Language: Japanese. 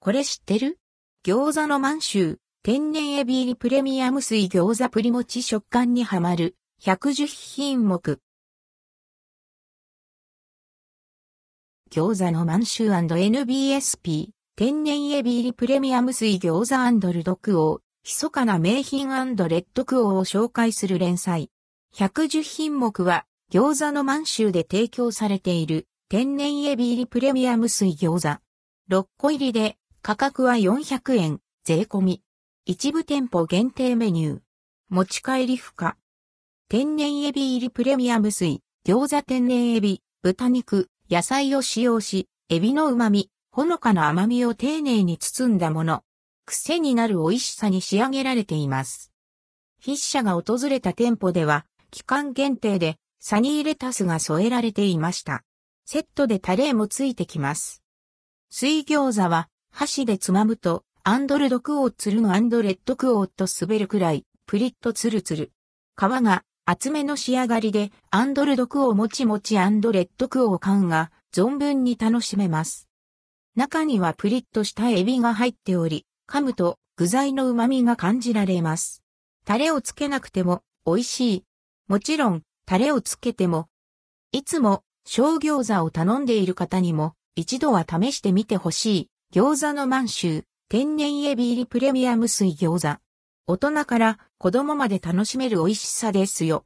これ知ってる？餃子の満州、天然エビ入りプレミアム水餃子プリモチ食感にはまる、110品目。餃子の満州 &NBSP、天然エビ入りプレミアム水餃子ルドクオー、密かな名品レッドクオーを紹介する連載。110品目は、餃子の満州で提供されている、天然エビ入りプレミアム水餃子。6個入りで、価格は400円、税込み。一部店舗限定メニュー。持ち帰り不可。天然エビ入りプレミアム水、餃子天然エビ、豚肉、野菜を使用し、エビの旨味、ほのかな甘みを丁寧に包んだもの。癖になる美味しさに仕上げられています。筆者が訪れた店舗では、期間限定でサニーレタスが添えられていました。セットでタレもついてきます。水餃子は箸でつまむとアンドルドクオーツルのアンドレッドクオーと滑るくらいプリッとツルツル。皮が厚めの仕上がりでアンドルドクオーもちもちアンドレッドクオー感が存分に楽しめます。中にはプリッとしたエビが入っており、噛むと具材の旨味が感じられます。タレをつけなくても美味しい。もちろんタレをつけても、いつも小餃子を頼んでいる方にも一度は試してみてほしい餃子の満州天然エビ入りプレミアム水餃子。大人から子供まで楽しめる美味しさですよ。